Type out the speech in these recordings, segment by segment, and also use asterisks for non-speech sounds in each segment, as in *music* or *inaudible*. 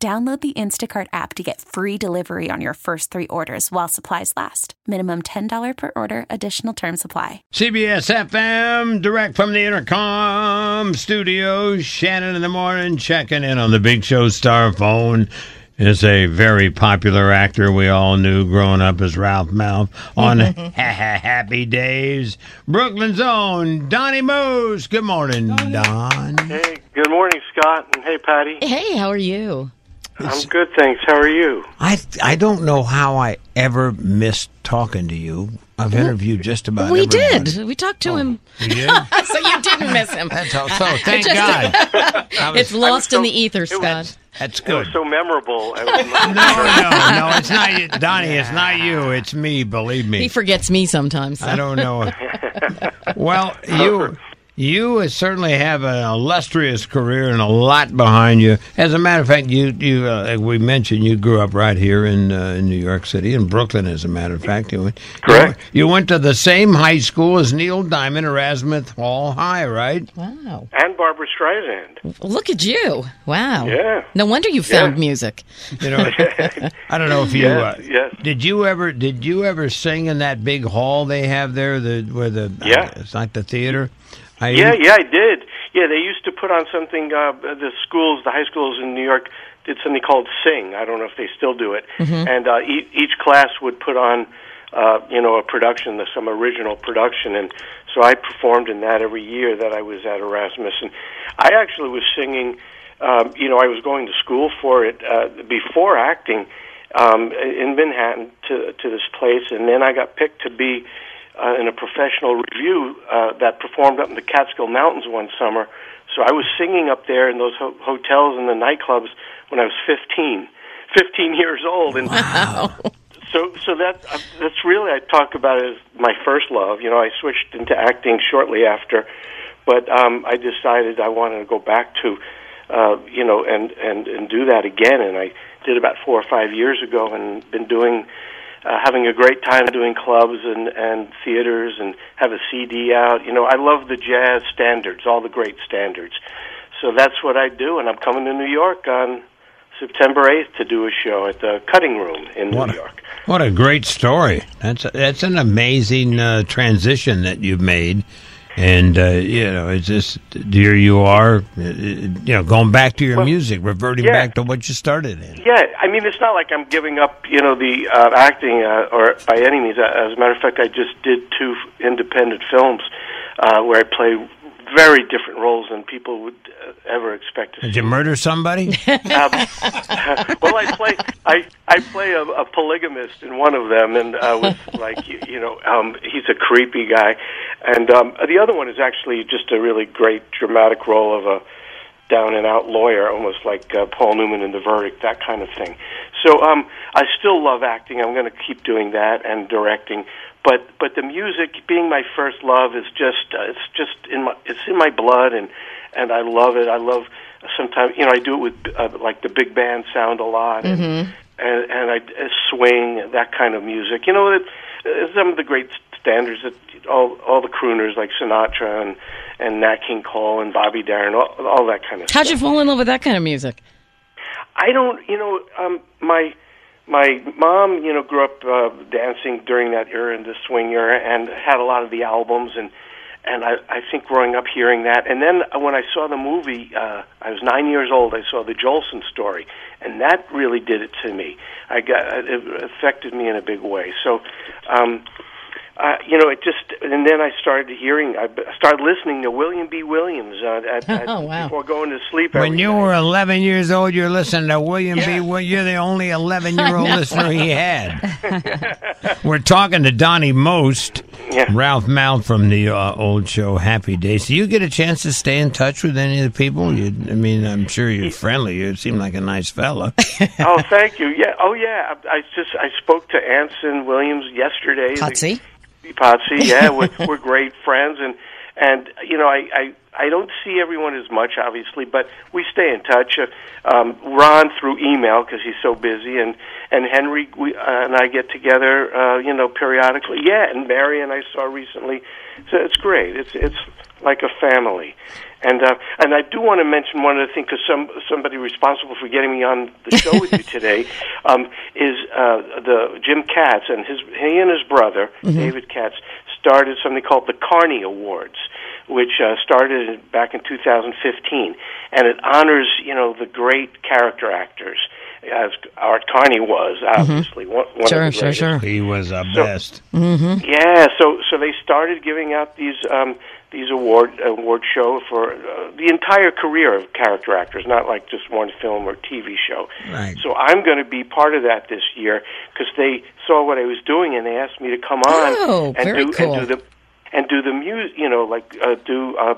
Download the Instacart app to get free delivery on your first three orders while supplies last. Minimum $10 per order, additional term supply. CBS FM, direct from the Intercom studios. Shannon in the morning, checking in on the Big Show star phone. Is a very popular actor we all knew growing up as Ralph Malph on *laughs* *laughs* Happy Days. Brooklyn's own Donnie Most. Good morning, Don. Hey, good morning, Scott, and hey, Patty. Hey, how are you? I'm good, thanks. How are you? I I don't know how I ever missed talking to you. I've mm-hmm. interviewed just about. we everybody. did. We talked to oh. him. You did? *laughs* so you didn't miss him. That's all. So *laughs* thank Just- God. *laughs* That was- It's lost so- in the ether, it was- Scott. that's It good. was so memorable. I was No, no, no. It's not you, Donnie. It's not you. It's me. Believe me. He forgets me sometimes. I don't know. well, you you certainly have an illustrious career and a lot behind you. As a matter of fact, you you uh, we mentioned you grew up right here in uh, in New York City, in Brooklyn. As a matter of fact, you went Correct. You, you went to the same high school as Neil Diamond, Erasmus Hall High, right? Wow. and Barbra Streisand. Look at you. Wow. Yeah. No wonder you found Yeah. music. You know, *laughs* I don't know if you Yes, uh, yes. did you ever did you ever sing in that big hall they have there, the where the Yeah. it's like the theater. I, Yeah, yeah, I did. Yeah, they used to put on something. Uh, the schools, the high schools in New York, did something called Sing. I don't know if they still do it. And uh, e- each class would put on, uh, you know, a production, some original production, and so I performed in that every year that I was at Erasmus. And I actually was singing. Um, you know, I was going to school for it uh, before acting um, in Manhattan to to this place, and then I got picked to be uh, in a professional revue uh, that performed up in the Catskill Mountains one summer. So I was singing up there in those ho- hotels and the nightclubs when I was 15, *laughs* 15 years old, and wow. so so that uh, that's really I talk about it as my first love. You know, I switched into acting shortly after, but um, I decided I wanted to go back to, uh, you know, and and and do that again, and I did about four or five years ago, and been doing uh, having a great time doing clubs and and theaters and have a CD out. You know, I love the jazz standards, all the great standards. So that's what I do, and I'm coming to New York on September 8th to do a show at the Cutting Room in What New a- York. What a great story! That's a, that's an amazing uh, transition that you've made, and uh, you know it's just here you are, uh, you know, going back to your Well, music, reverting yeah. back to what you started in. Yeah, I mean, it's not like I'm giving up, you know, the uh, acting uh, or by any means. Uh, As a matter of fact, I just did two independent films uh, where I play very different roles than people would uh, ever expect to see. Did you murder somebody? *laughs* Um, *laughs* well, I play I I play a, a polygamist in one of them, and uh, with like you, you know, um, he's a creepy guy, and um, the other one is actually just a really great dramatic role of a down and out lawyer, almost like uh, Paul Newman in The Verdict, that kind of thing. So um, I still love acting. I'm going to keep doing that and directing. But but the music, being my first love, is just uh, it's just in my it's in my blood, and and I love it. I love sometimes you know I do it with uh, like the big band sound a lot, and and, and I uh, swing that kind of music. You know, it, uh, some of the great standards that all all the crooners like Sinatra and and Nat King Cole and Bobby Darin, all, all that kind of How'd stuff. you fall in love with that kind of music? I don't, you know, um, my my mom, you know, grew up uh, dancing during that era, in the swing era, and had a lot of the albums, and and I, I think growing up hearing that, and then when I saw the movie, uh, I was nine years old. I saw the Jolson story, and that really did it to me. I got it affected me in a big way. So. um uh, you know, it just, and then I started hearing, I started listening to William B. Williams uh, at, *laughs* at, Oh, wow. before going to sleep. When you night. were 11 years old, you're listening to William B. Yeah. Well, you're the only 11 year old *laughs* listener he had. *laughs* we're talking to Donnie Most. Yeah. Ralph Malph from the uh, old show Happy Days. Do you get a chance to stay in touch with any of the people? You, I mean, I'm sure you're friendly. You seem like a nice fella. oh, thank you. Yeah. Oh, yeah. I, I just I spoke to Anson Williams yesterday. Potsy. Potsy, *laughs* yeah, we're, we're great friends, and and you know I, I I don't see everyone as much, obviously, but we stay in touch. Uh, um, Ron through email because he's so busy, and and Henry we, uh, and I get together, uh, you know, periodically. Yeah, and Mary and I saw recently, so it's great. It's it's like a family. And uh, and I do want to mention one other thing because some somebody responsible for getting me on the show with you *laughs* today um, is uh, the Jim Katz and his he and his brother David Katz started something called the Carney Awards, which uh, started back in 2015, and it honors you know the great character actors as Art Carney was obviously one, one Sure, of the sure, sure. he was the So- best. Yeah, so so they started giving out these um, these award award show for uh, the entire career of character actors, not like just one film or TV show. Right. So I'm going to be part of that this year because they saw what I was doing and they asked me to come on Oh, and do cool. and do the and do the music, you know, like uh, do uh,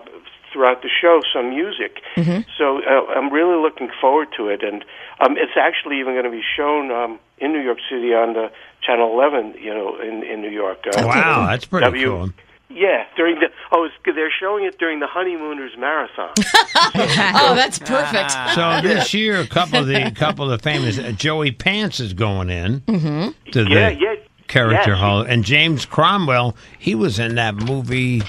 throughout the show some music. Mm-hmm. So uh, I'm really looking forward to it, and um, it's actually even going to be shown um, in New York City on the Channel 11, you know, in in New York. Uh, Wow, that's pretty W- cool. Yeah, during the oh, it's, they're showing it during the Honeymooners Marathon. *laughs* Oh, that's perfect. So this year, a couple of the couple of the famous uh, Joey Pants is going in Mm-hmm. to the yeah, yeah. character yes. hall, and James Cromwell he was in that movie.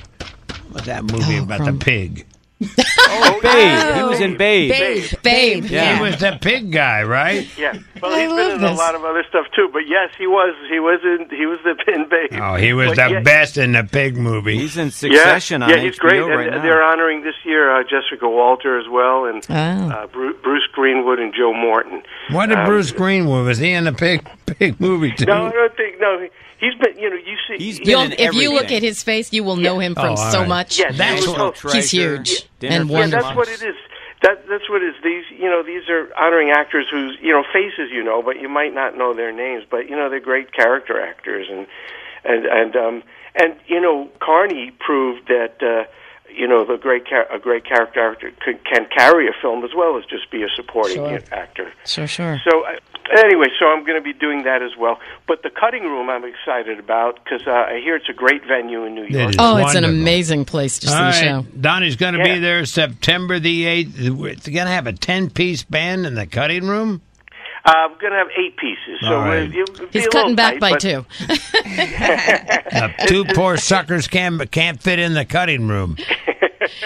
What's that movie Oh, about Crom- the pig? Oh, Babe. He was in Babe. Babe, babe. Yeah. He was the pig guy, right? Yeah, well, I he's love been in a lot of other stuff too. But yes, he was. He was in. He was the pin babe. Oh, he was But the yeah, best in the pig movie. He's in Yeah, Succession on yeah, he's HBO great, right and now. they're honoring this year uh, Jessica Walter as well, and Oh. uh, Bruce, Bruce Greenwood and Joe Morton. what did Um, Bruce Greenwood was he in the pig pig movie too? No, I don't think. No, he's been. You know, you see. He's he- been You'll, in if you look at his face, you will know him from Oh, so right. much. Yes, That's he was what- He's huge Dinner and for Yeah, that's what it is. That that's what it is. These you know these are honoring actors whose you know faces you know, but you might not know their names. But you know they're great character actors, and and and um and you know Carney proved that. uh you know, the great char- a great character actor can, can carry a film as well as just be a supporting Sure. actor. Sure, sure. So uh, anyway, so I'm going to be doing that as well. But the cutting room, I'm excited about because uh, I hear it's a great venue in New York. is Oh, it's an amazing place to see All the right, show. Donnie's going to Yeah. be there September the eighth. It's going to have a ten-piece band in the cutting room. Uh, I'm going to have eight pieces, so All right. it'll be He's cutting back tight, by two. *laughs* The two poor suckers can't can't fit in the cutting room. *laughs*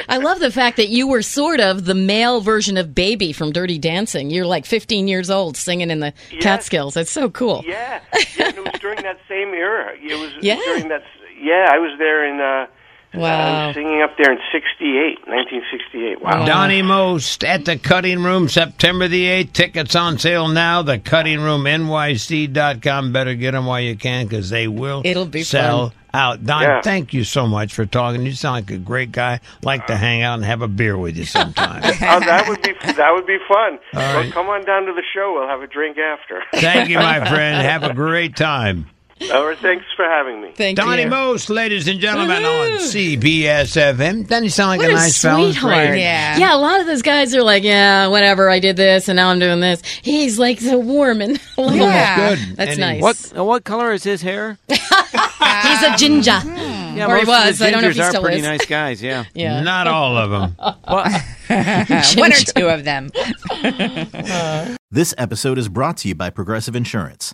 I love the fact that you were sort of the male version of Baby from Dirty Dancing. You're like 15 years old singing in the Yes. Catskills. That's so cool. Yeah, *laughs* yeah, and it was during that same era. It was Yeah. during that. Yeah, I was there in. Uh, I Wow. was singing up there in '68, 1968. Wow. Donnie Most at the Cutting Room, September the 8th. Tickets on sale now. The Cutting Room, NYC.com. Better get them while you can because they will It'll be sell fun. Out. Don, Yeah. thank you so much for talking. You sound like a great guy. Like to hang out and have a beer with you sometime. *laughs* Oh, that would be that would be fun. well, come on down to the show. We'll have a drink after. thank you, my *laughs* friend. Have a great time. All right, thanks for having me. Thank Donnie you. Donnie Most, ladies and gentlemen, Woohoo. on CBS FM. Doesn't he sound like What a a nice fellow? sweetheart. Great. Yeah. Yeah, a lot of those guys are like, yeah, whatever, I did this and now I'm doing this. He's like so warm and *laughs* lovable. Yeah. Good. That's And nice. What uh, what color is his hair? *laughs* He's a ginger. Yeah, Or he most was. Of the I don't know if he gingers still are pretty is. nice guys. Yeah. *laughs* Yeah. Not all of them. One or two of them. This episode is brought to you by Progressive Insurance.